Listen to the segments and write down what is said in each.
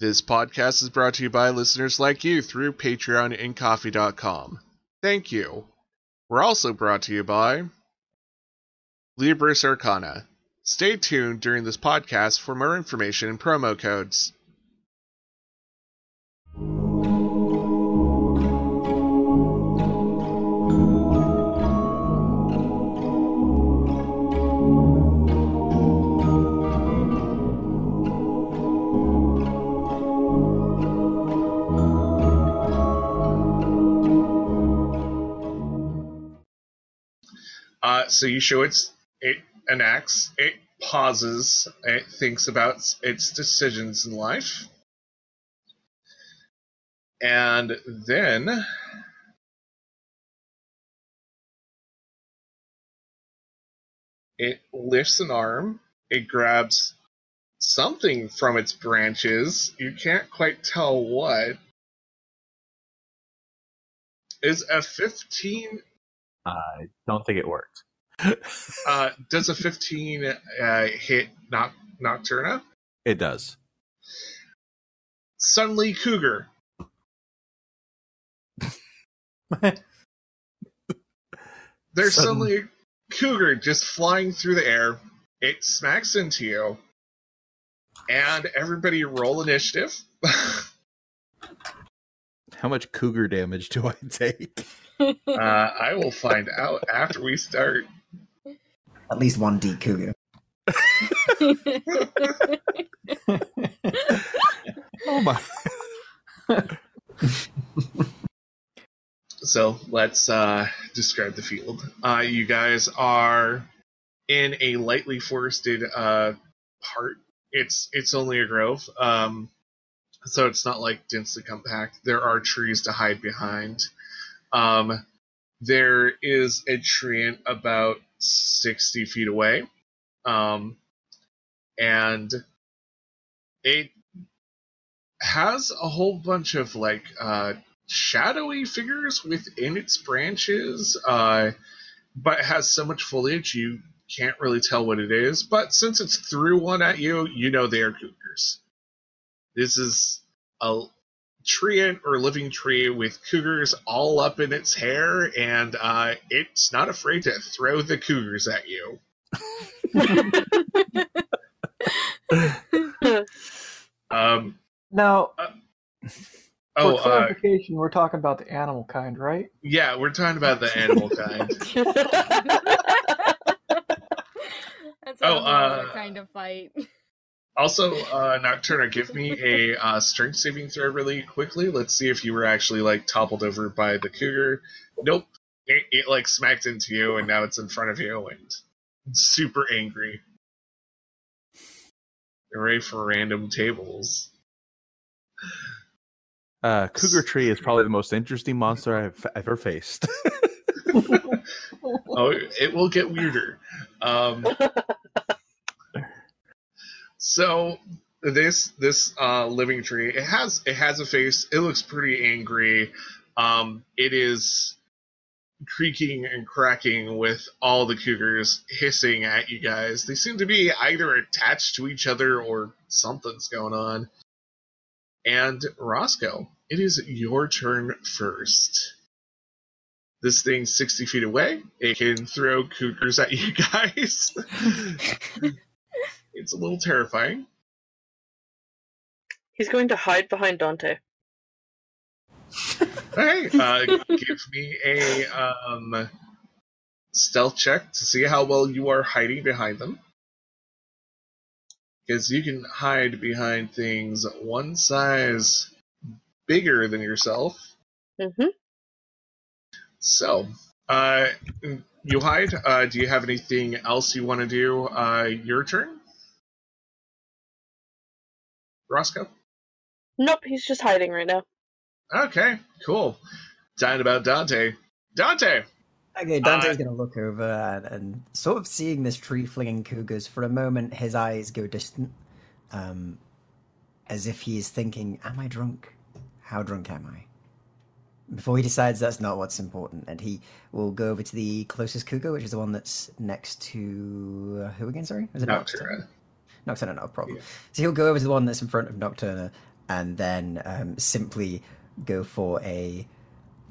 This podcast is brought to you by listeners like you through Patreon and Ko-fi.com. Thank you. We're also brought to you by Libris Arcana. Stay tuned during this podcast for more information and promo codes. So you show its it an axe. It pauses. It thinks about its decisions in life, and then it lifts an arm. It grabs something from its branches. You can't quite tell what. Is a 15 I don't think it worked. Uh, does a 15 uh, hit Noc- Nocturna? It does. Suddenly, Cougar. There's Sudden- suddenly a cougar just flying through the air. It smacks into you. And everybody roll initiative. How much cougar damage do I take? uh, I will find out after we start. At least one D cougar. Oh my! So let's uh, describe the field. Uh, you guys are in a lightly forested uh, part. It's it's only a grove, um, so it's not like densely compact. There are trees to hide behind. Um, there is a tree about sixty feet away, um, and it has a whole bunch of like uh, shadowy figures within its branches, uh, but it has so much foliage you can't really tell what it is. But since it's threw one at you, you know they are cougars. This is a treant or living tree with cougars all up in its hair, and uh, it's not afraid to throw the cougars at you. Um, Now, oh, for uh, clarification, we're talking about the animal kind, right? yeah, we're talking about the animal kind. That's Oh, uh, kind of fight. Also, uh, Nocturna, give me a uh, strength saving throw really quickly. Let's see if you were actually like toppled over by the cougar. Nope. It, it like smacked into you, and now it's in front of you, and super angry. You're ready for random tables. Uh, cougar tree is probably the most interesting monster I've ever faced. Oh, it will get weirder. Um, so this this uh, living tree it has it has a face. It looks pretty angry. Um, it is creaking and cracking with all the cougars hissing at you guys. They seem to be either attached to each other or something's going on. And Roscoe, it is your turn first. This thing's 60 feet away. It can throw cougars at you guys. it's a little terrifying. He's going to hide behind Dante. Hey, uh, give me a um, stealth check to see how well you are hiding behind them. Because you can hide behind things one size bigger than yourself. Mm-hmm. So, uh, you hide. Uh, do you have anything else you want to do? Uh, your turn, Roscoe. Nope, he's just hiding right now. Okay, cool. Time about Dante. Dante. Okay, Dante's Uh, going to look over and, and sort of seeing this tree flinging cougars. For a moment, his eyes go distant, um, as if he is thinking, "Am I drunk? How drunk am I?" Before he decides that's not what's important, and he will go over to the closest cougar, which is the one that's next to uh, who again? Sorry, was it Nocturna. Nocturna, not a problem. Yeah. So he'll go over to the one that's in front of Nocturna and then um, simply go for a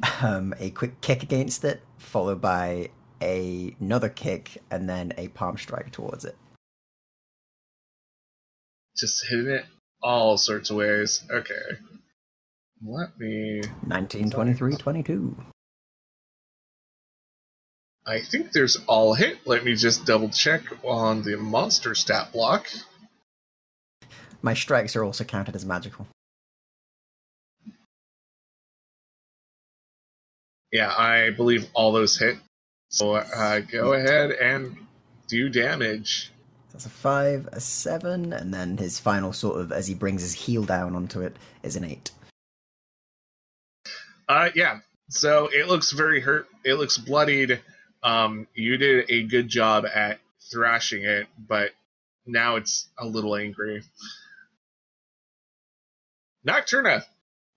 um, a quick kick against it, followed by a, another kick, and then a palm strike towards it. Just hitting it all sorts of ways. Okay. Let me. 19, 23, 22. I think there's all hit. Let me just double check on the monster stat block. My strikes are also counted as magical. Yeah, I believe all those hit. So uh, go ahead and do damage. That's a five, a seven, and then his final sort of, as he brings his heel down onto it, is an eight. Uh, yeah. So it looks very hurt. It looks bloodied. Um, you did a good job at thrashing it, but now it's a little angry. Nocturna.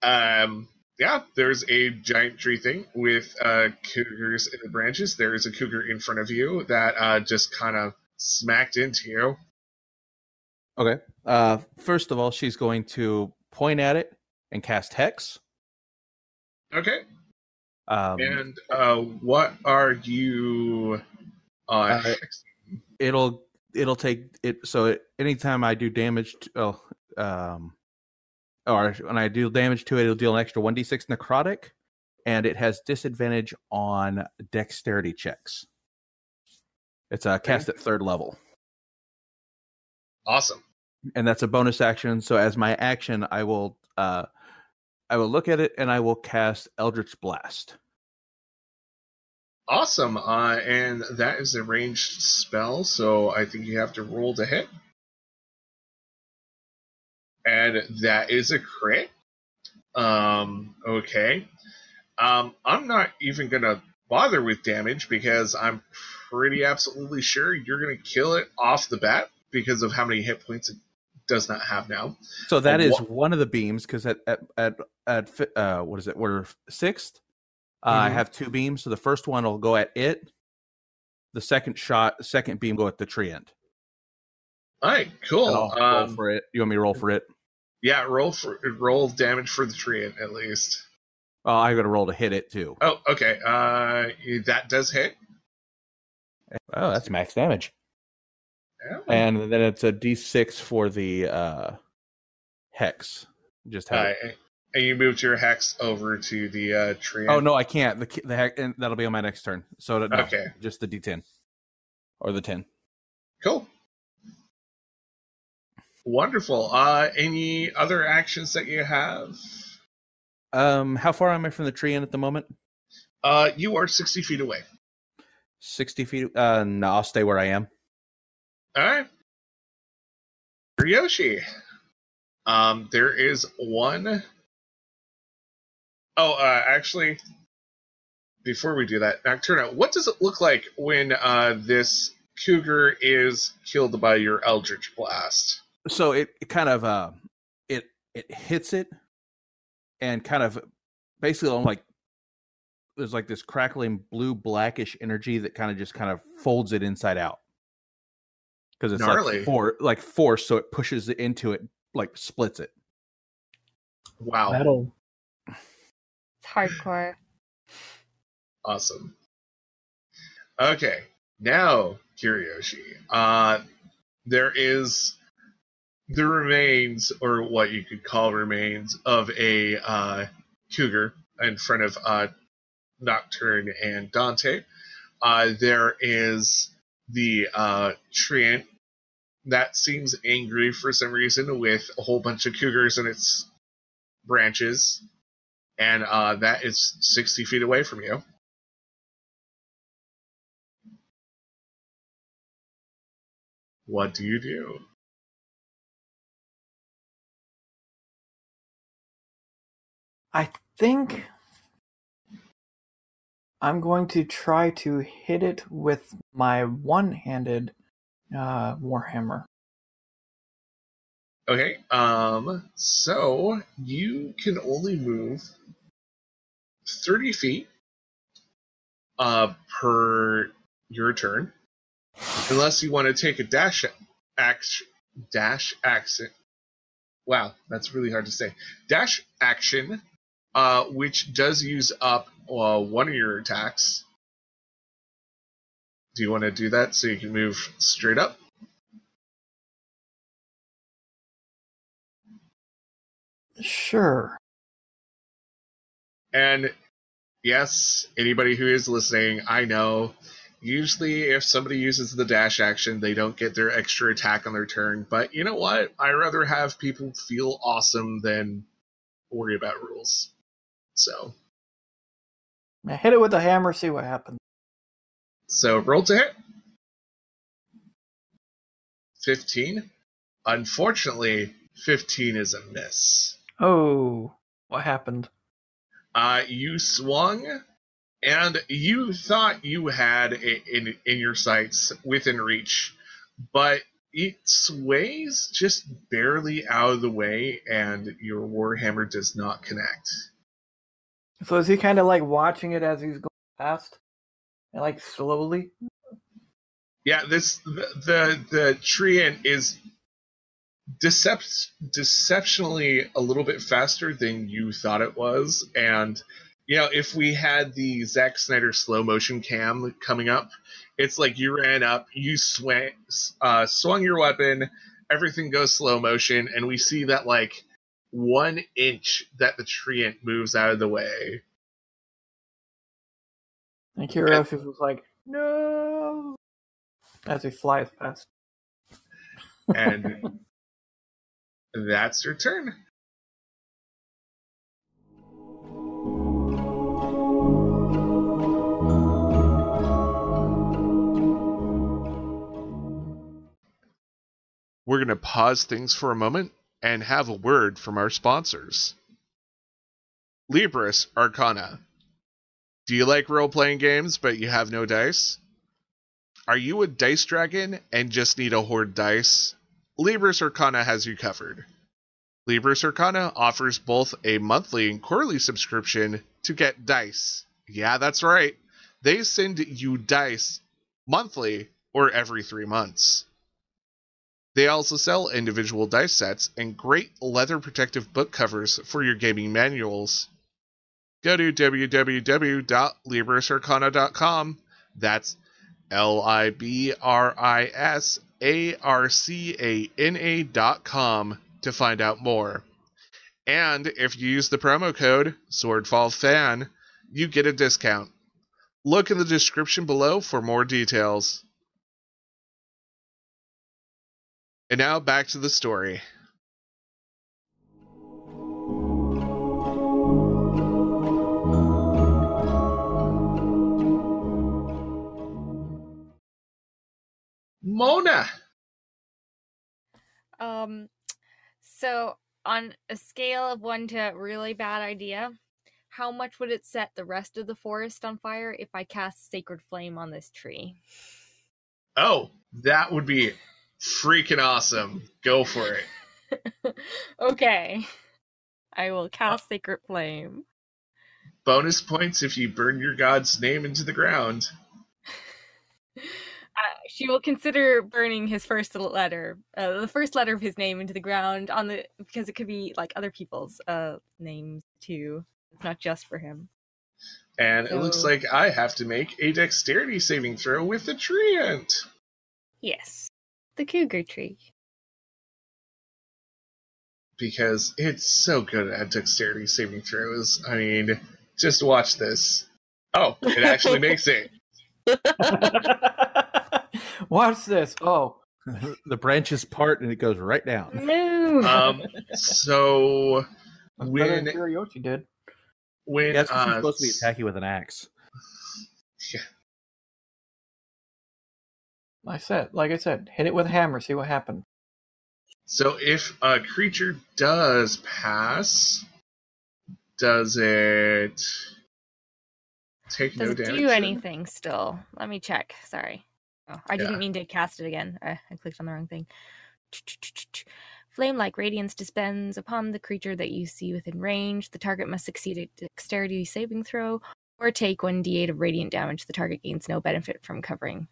Um, yeah, there's a giant tree thing with uh, cougars in the branches. There is a cougar in front of you that uh, just kind of smacked into you. Okay. Uh, first of all, she's going to point at it and cast hex. Okay. Um, And uh, what are you? Uh, Uh, it'll it'll take it. So it, anytime I do damage, to, oh, um, or when I do damage to it, it'll deal an extra one d six necrotic, and it has disadvantage on dexterity checks. It's a cast at third level. awesome. and that's a bonus action. So as my action, I will uh I will look at it and I will cast Eldritch Blast. Awesome. Uh, and that is a ranged spell, so I think you have to roll to hit. And that is a crit. Um, okay. Um, I'm not even going to bother with damage because I'm pretty absolutely sure you're going to kill it off the bat because of how many hit points it does not have now. So that is one of the beams because at at at, at uh what is it? We're sixth. Uh, I Mhm. have two beams. So the first one will go at it. The second shot, second beam go at the treant. All right, cool. And I'll roll Um, for it. You want me to roll for it? yeah, roll for roll damage for the tree at least. Oh, I got to roll to hit it too. Oh, okay. Uh, that does hit. Oh, that's max damage. Yeah. And then it's a d6 for the uh hex. Just have it. And you moved your hex over to the uh, tree. Oh no, I can't. The the hex, and that'll be on my next turn. So no, Okay. just the D10 or the 10. Cool. Wonderful. Uh, any other actions that you have? Um, how far am I from the tree in at the moment? Uh, you are sixty feet away. 60 feet. Uh, no, I'll stay where I am. All right. Ryoshi. Um, there is one oh uh, actually, before we do that, Nocturna, what does it look like when uh, this cougar is killed by your Eldritch Blast? So it, it kind of uh, it it hits it, and kind of basically on like there's like this crackling blue blackish energy that kind of just kind of folds it inside out because it's Gnarly. like for like force, so it pushes it into it, like splits it. Wow. Metal. It's hardcore. Awesome. Okay, now Kiryoshi. Uh, there is the remains, or what you could call remains, of a uh, cougar in front of uh, Nocturne and Dante. Uh, there is the uh, treant that seems angry for some reason with a whole bunch of cougars in its branches, and uh, that is 60 feet away from you. What do you do? I think I'm going to try to hit it with my one-handed uh, warhammer. Okay, um, so you can only move 30 feet uh, per your turn, unless you want to take a dash action, dash action. wow, that's really hard to say. Dash action, uh, which does use up uh, one of your attacks. Do you want to do that so you can move straight up? Sure. And yes, anybody who is listening, I know. Usually, if somebody uses the dash action, they don't get their extra attack on their turn. But you know what? I rather have people feel awesome than worry about rules. So, Now hit it with a hammer, see what happens. so roll to hit. Fifteen. Unfortunately, fifteen is a miss. Oh, what happened? Uh, you swung, and you thought you had it in in your sights within reach, but it sways just barely out of the way, and your warhammer does not connect. So is he kind of like watching it as he's going past, and like slowly? Yeah, this the the, the treant is decept deceptionally a little bit faster than you thought it was, and you know if we had the Zack Snyder slow motion cam coming up, it's like you ran up, you swang, uh, swung your weapon, everything goes slow motion, and we see that like one inch that the treant moves out of the way. And Curiosius was like, "No," as he flies past. and that's your turn. We're going to pause things for a moment and have a word from our sponsors. Libris Arcana. Do you like role playing games but you have no dice? Are you a dice dragon and just need a horde dice? Libris Arcana has you covered. Libris Arcana offers both a monthly and quarterly subscription to get dice. Yeah, that's right. They send you dice monthly or every three months. They also sell individual dice sets and great leather protective book covers for your gaming manuals. Go to www.librisarcana.com. That's L I B R I S A R C A N A dot com to find out more. And if you use the promo code SwordfallFan, you get a discount. Look in the description below for more details. And now back to the story. Mona! Um, so on a scale of one to really bad idea, how much would it set the rest of the forest on fire if I cast Sacred Flame on this tree? Oh, that would be freaking awesome. Go for it. okay. I will cast Sacred Flame. Bonus points if you burn your god's name into the ground. She will consider burning his first letter, uh, the first letter of his name into the ground on the because it could be like other people's uh names too. It's not just for him. And it looks like I have to make a dexterity saving throw with the treant. Yes, the cougar tree. Because it's so good at dexterity saving throws. I mean, just watch this. Oh, it actually makes it. Watch this. Oh, the branches part and it goes right down. No. Um, so that's when Kurioshi did. when That's because uh, he's supposed to be attacking with an axe. yeah. I said, like I said, hit it with a hammer, see what happened. So if a creature does pass, does it take Does no it damage? do then? anything still? Let me check. Sorry. Oh, I didn't mean to cast it again. I, I clicked on the wrong thing. Flame like radiance descends upon the creature that you see within range. The target must succeed a dexterity saving throw or take 1d8 of radiant damage. The target gains no benefit from covering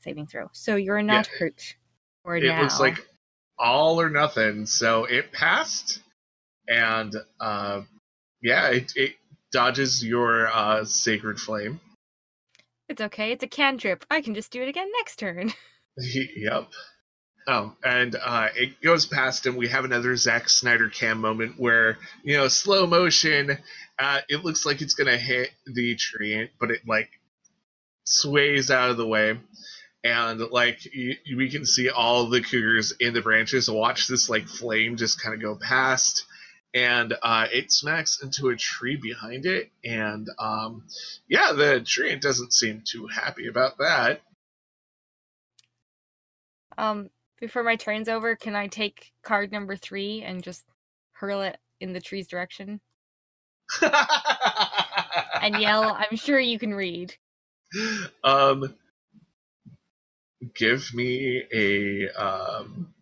saving throw. So you're not Yeah. hurt for It now. looks like all or nothing. So it passed, and uh, yeah, it, it dodges your uh, sacred flame. It's okay. It's a cantrip. I can just do it again next turn. yep. Oh, and uh, it goes past, and we have another Zack Snyder cam moment where you know slow motion. Uh, it looks like it's gonna hit the tree, but it like sways out of the way, and like y- we can see all the cougars in the branches watch this like flame just kind of go past, and uh, it smacks into a tree behind it, and um, yeah, the tree doesn't seem too happy about that. Um, before my turn's over, can I take card number three and just hurl it in the tree's direction and yell, "I'm sure you can read." um, give me a um,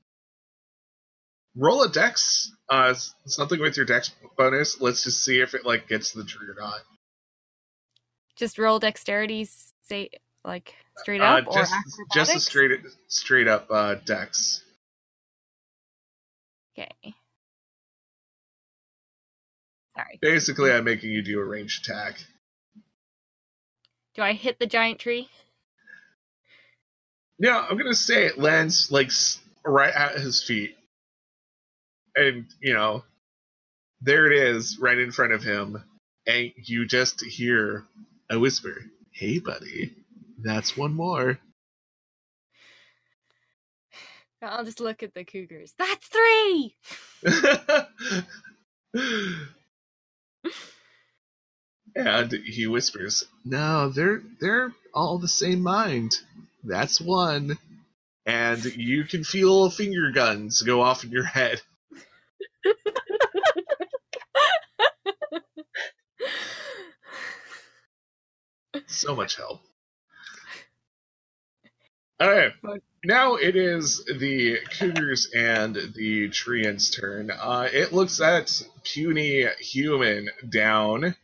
roll a dex. Uh, something with your dex bonus. Let's just see if it like gets the tree or not. Just roll dexterity, say like straight Uh, up, or just just a straight straight up uh, dex. Okay. Sorry. Basically, I'm making you do a ranged attack. Do I hit the giant tree? Yeah, I'm gonna say it lands like right at his feet, and you know, there it is, right in front of him, and you just hear a whisper, "Hey, buddy, that's one more." I'll just look at the cougars. That's three. and he whispers, "No, they're they're all the same mind. That's one." And you can feel finger guns go off in your head. So much help. Alright. Now it is the Cougars and the Treants' turn. Uh, it looks at puny human down,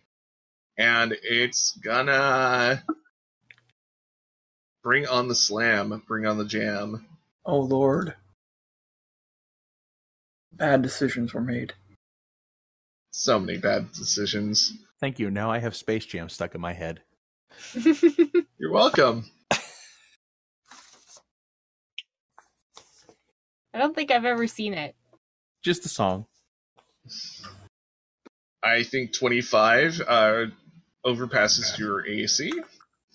and it's gonna bring on the slam, bring on the jam. Oh lord. Bad decisions were made. So many bad decisions. Thank you. Now I have Space Jam stuck in my head. You're welcome. I don't think I've ever seen it. Just the song. I think 25 uh, overpasses your AC.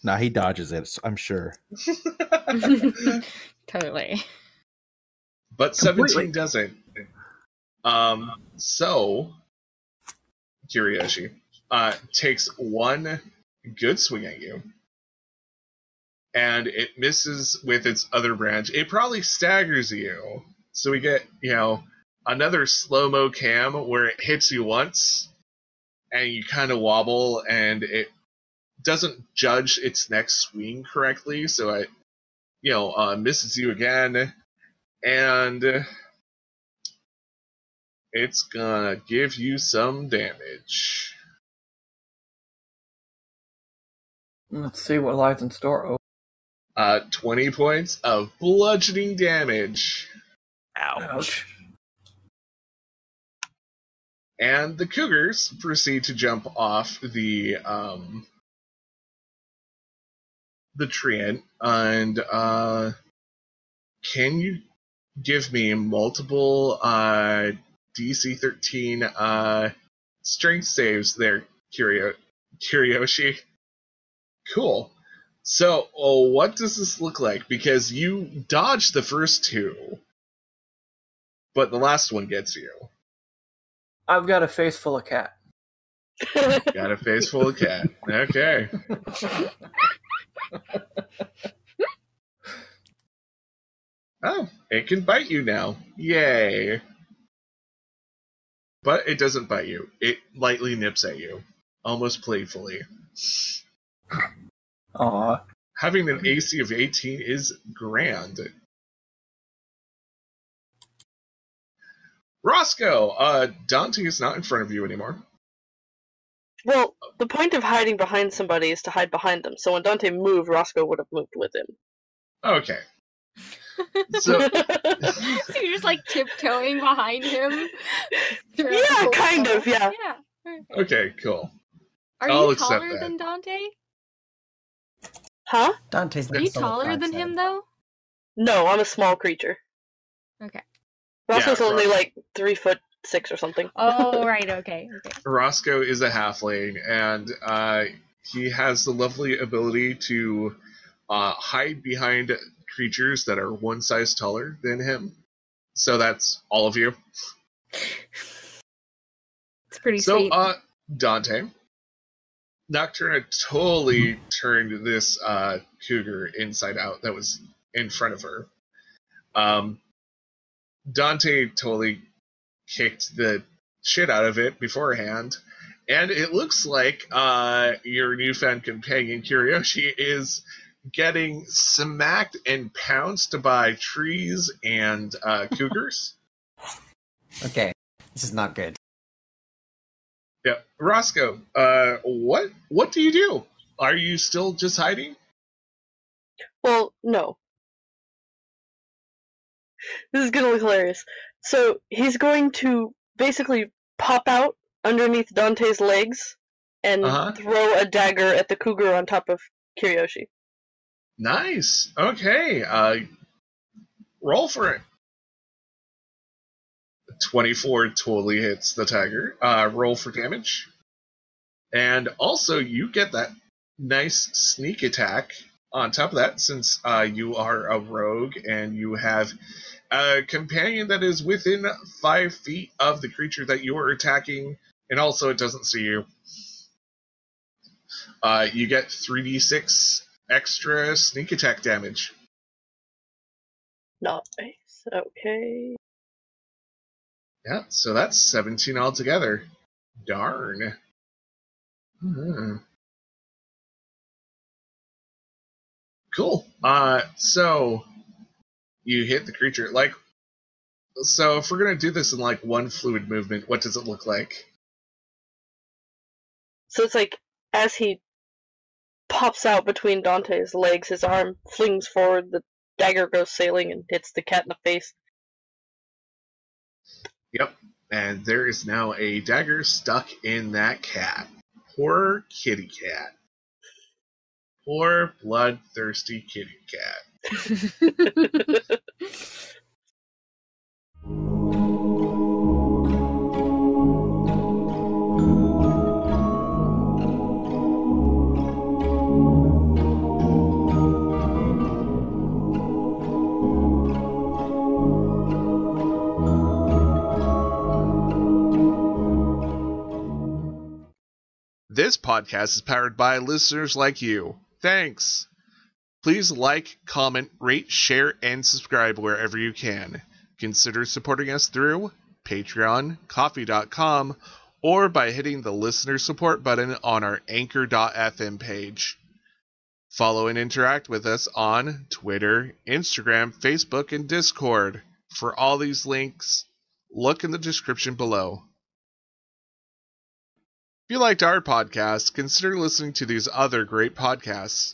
Nah, he dodges it. I'm sure. totally. but Completely. 17 doesn't. Um, so Kiriyoshi uh, takes one good swing at you, and it misses with its other branch. It probably staggers you, so we get you know another slow mo cam where it hits you once, and you kind of wobble, and it doesn't judge its next swing correctly, so it you know uh, misses you again, and it's gonna give you some damage. Let's see what lies in store. Oh, Uh, 20 points of bludgeoning damage. ouch. And the Cougars proceed to jump off the um, the treant. And uh, can you give me multiple uh, DC 13 uh, strength saves there, Curio- Kiryoshi? Cool. So, oh, what does this look like? Because you dodged the first two, but the last one gets you. I've got a face full of cat. Got a face full of cat. Okay. Oh, it can bite you now. Yay. But it doesn't bite you. It lightly nips at you, almost playfully. Aw. Having an AC of 18 is grand. Roscoe, uh, Dante is not in front of you anymore. well, the point of hiding behind somebody is to hide behind them. So when Dante moved, Roscoe would have moved with him. Okay. So so you're just like tiptoeing behind him. Yeah, kind of, yeah. Yeah. okay, cool. Are I'll you taller that. than Dante? huh? Dante's Are you taller than him though? No, I'm a small creature. Okay. Roscoe's Yeah, only Ros- like three foot six or something. Oh right, okay, okay. Roscoe is a halfling, and uh, he has the lovely ability to uh, hide behind creatures that are one size taller than him. So that's all of you. It's pretty So, sweet. uh, Dante, Nocturna totally turned this uh, cougar inside out that was in front of her. Um, Dante totally kicked the shit out of it beforehand, and it looks like uh, your newfound companion Kiriyoshi is getting smacked and pounced by trees and uh, cougars. Okay, this is not good. Yeah, Roscoe. Uh, what what do you do? Are you still just hiding? Well, no. This is gonna look hilarious. So he's going to basically pop out underneath Dante's legs and Uh-huh. throw a dagger at the cougar on top of Kiriyoshi. Nice. Okay. Uh, roll for it. Twenty-four totally hits the tiger. Uh, roll for damage, and also you get that nice sneak attack on top of that, since uh, you are a rogue and you have a companion that is within five feet of the creature that you are attacking, and also it doesn't see you. Uh, you get 3d6 extra sneak attack damage. Nice. Okay. Yeah, so that's 17 altogether. Darn. Hmm. Cool. Uh, so you hit the creature. Like, so if we're gonna do this in like one fluid movement, what does it look like? So it's like as he pops out between Dante's legs, his arm flings forward, the dagger goes sailing and hits the cat in the face. Yep. And there is now a dagger stuck in that cat. Poor kitty cat. Poor bloodthirsty kitty cat. This podcast is powered by listeners like you. Thanks. Please like, comment, rate, share, and subscribe wherever you can. Consider supporting us through Patreon, Ko-fi.com, or by hitting the listener support button on our Anchor.fm page. Follow and interact with us on Twitter, Instagram, Facebook, and Discord. For all these links, look in the description below. If you liked our podcast, consider listening to these other great podcasts.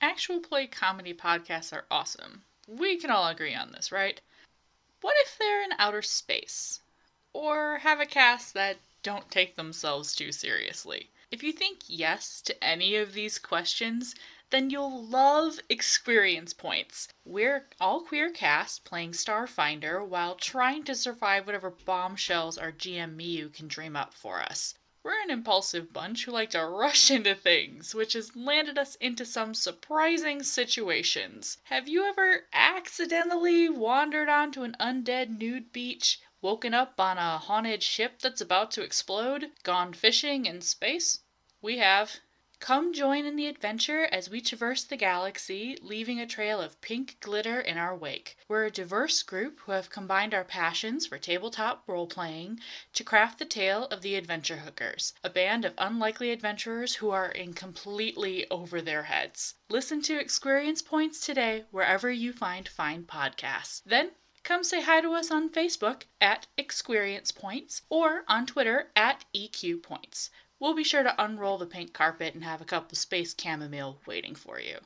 Actual play comedy podcasts are awesome. We can all agree on this, right? What if they're in outer space? Or have a cast that don't take themselves too seriously? If you think yes to any of these questions, then you'll love Experience Points. We're all queer cast playing Starfinder while trying to survive whatever bombshells our GM Miyu can dream up for us. We're an impulsive bunch who like to rush into things, which has landed us into some surprising situations. Have you ever accidentally wandered onto an undead nude beach, woken up on a haunted ship that's about to explode, gone fishing in space? We have. Come join in the adventure as we traverse the galaxy, leaving a trail of pink glitter in our wake. We're a diverse group who have combined our passions for tabletop role playing to craft the tale of the Adventure Hookers, a band of unlikely adventurers who are in completely over their heads. Listen to Experience Points today wherever you find fine podcasts. Then come say hi to us on Facebook at Experience Points or on Twitter at EQ Points. We'll be sure to unroll the pink carpet and have a cup of space chamomile waiting for you.